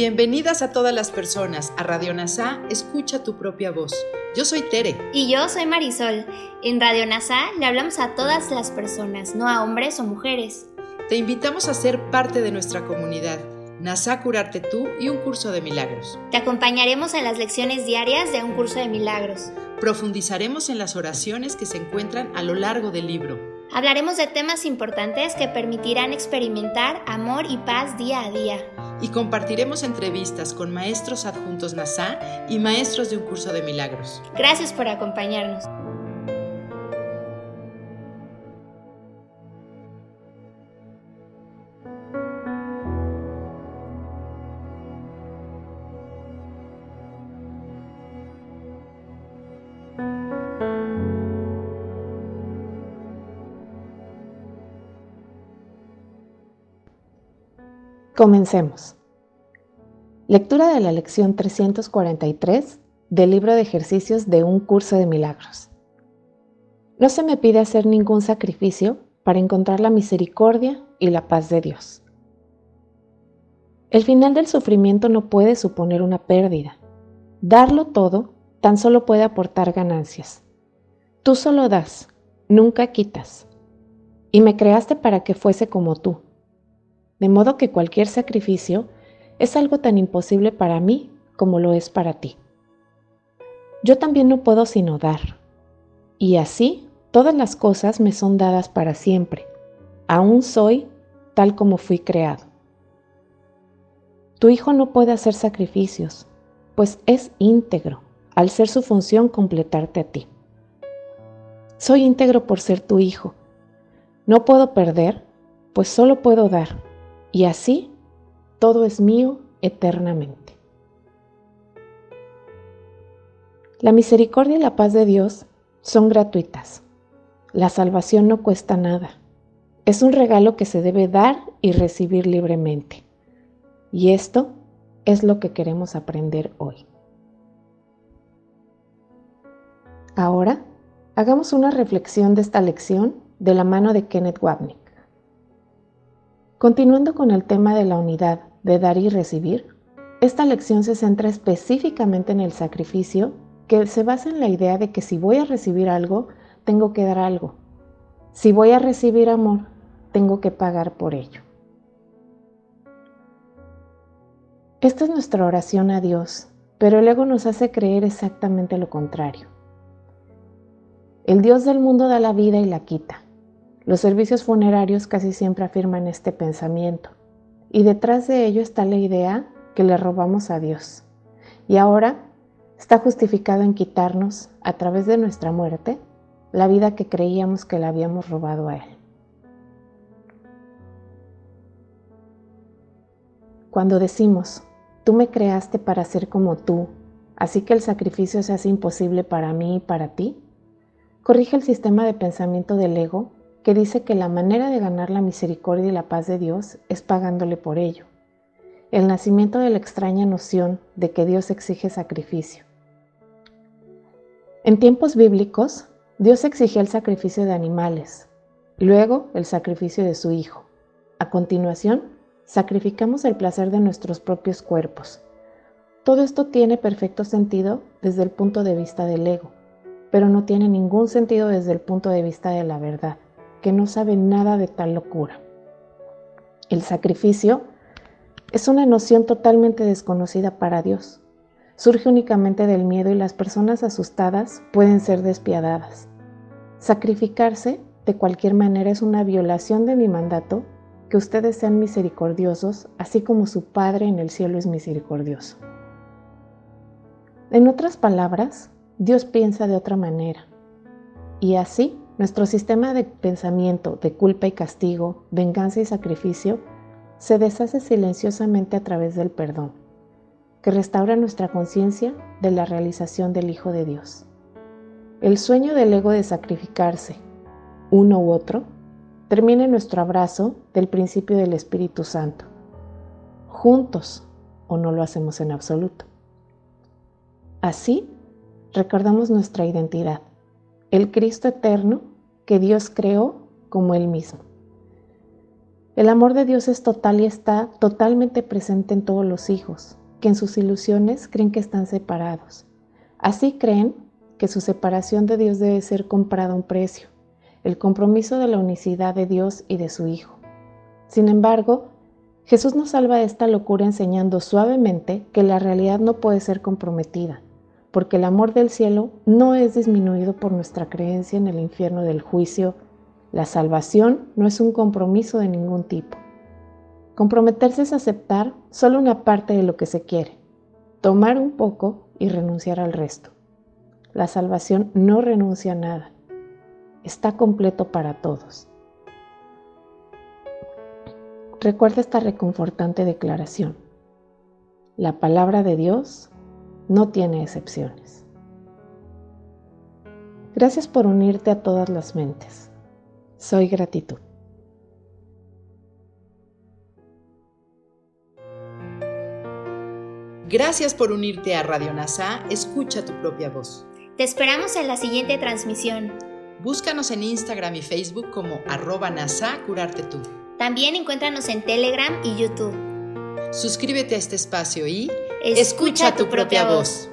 Bienvenidas a todas las personas a Radio NASA, escucha tu propia voz. Yo soy Tere. Y yo soy Marisol. En Radio NASA le hablamos a todas las personas, no a hombres o mujeres. Te invitamos a ser parte de nuestra comunidad. NASA Curarte Tú y un curso de milagros. Te acompañaremos en las lecciones diarias de un curso de milagros. Profundizaremos en las oraciones que se encuentran a lo largo del libro. Hablaremos de temas importantes que permitirán experimentar amor y paz día a día. Y compartiremos entrevistas con maestros adjuntos NASA y maestros de un curso de milagros. Gracias por acompañarnos. Comencemos. Lectura de la lección 343 del libro de ejercicios de un curso de milagros. No se me pide hacer ningún sacrificio para encontrar la misericordia y la paz de Dios. El final del sufrimiento no puede suponer una pérdida. Darlo todo tan solo puede aportar ganancias. Tú solo das, nunca quitas. Y me creaste para que fuese como tú de modo que cualquier sacrificio es algo tan imposible para mí como lo es para ti. Yo también no puedo sino dar, y así todas las cosas me son dadas para siempre. Aún soy tal como fui creado. Tu hijo no puede hacer sacrificios, pues es íntegro, al ser su función completarte a ti. Soy íntegro por ser tu hijo. No puedo perder, pues solo puedo dar y así todo es mío eternamente. La misericordia y la paz de Dios son gratuitas. La salvación no cuesta nada. Es un regalo que se debe dar y recibir libremente. Y esto es lo que queremos aprender hoy. Ahora, hagamos una reflexión de esta lección de la mano de Kenneth Wapnick. Continuando con el tema de la unidad de dar y recibir, esta lección se centra específicamente en el sacrificio que se basa en la idea de que si voy a recibir algo, tengo que dar algo. Si voy a recibir amor, tengo que pagar por ello. Esta es nuestra oración a Dios, pero el ego nos hace creer exactamente lo contrario. El Dios del mundo da la vida y la quita. Los servicios funerarios casi siempre afirman este pensamiento, y detrás de ello está la idea que le robamos a Dios. Y ahora está justificado en quitarnos, a través de nuestra muerte, la vida que creíamos que le habíamos robado a Él. Cuando decimos, tú me creaste para ser como tú, así que el sacrificio se hace imposible para mí y para ti, corrige el sistema de pensamiento del ego que dice que la manera de ganar la misericordia y la paz de Dios es pagándole por ello. El nacimiento de la extraña noción de que Dios exige sacrificio. En tiempos bíblicos, Dios exigía el sacrificio de animales, luego el sacrificio de su Hijo. A continuación, sacrificamos el placer de nuestros propios cuerpos. Todo esto tiene perfecto sentido desde el punto de vista del ego, pero no tiene ningún sentido desde el punto de vista de la verdad que no sabe nada de tal locura. El sacrificio es una noción totalmente desconocida para Dios. Surge únicamente del miedo y las personas asustadas pueden ser despiadadas. Sacrificarse de cualquier manera es una violación de mi mandato, que ustedes sean misericordiosos, así como su Padre en el cielo es misericordioso. En otras palabras, Dios piensa de otra manera, y así nuestro sistema de pensamiento de culpa y castigo, venganza y sacrificio se deshace silenciosamente a través del perdón, que restaura nuestra conciencia de la realización del Hijo de Dios. El sueño del ego de sacrificarse, uno u otro, termina en nuestro abrazo del principio del Espíritu Santo, juntos o no lo hacemos en absoluto. Así, recordamos nuestra identidad el Cristo eterno que Dios creó como Él mismo. El amor de Dios es total y está totalmente presente en todos los hijos, que en sus ilusiones creen que están separados. Así creen que su separación de Dios debe ser comprada a un precio, el compromiso de la unicidad de Dios y de su Hijo. Sin embargo, Jesús nos salva de esta locura enseñando suavemente que la realidad no puede ser comprometida, porque el amor del cielo no es disminuido por nuestra creencia en el infierno del juicio la salvación no es un compromiso de ningún tipo. Comprometerse es aceptar solo una parte de lo que se quiere, tomar un poco y renunciar al resto. La salvación no renuncia a nada, está completo para todos. Recuerda esta reconfortante declaración. La palabra de Dios no tiene excepciones. Gracias por unirte a todas las mentes. Soy gratitud. Gracias por unirte a Radio NASA. Escucha tu propia voz. Te esperamos en la siguiente transmisión. Búscanos en Instagram y Facebook como arroba NASA Curarte Tú. También encuéntranos en Telegram y YouTube. Suscríbete a este espacio y escucha, tu, propia, voz.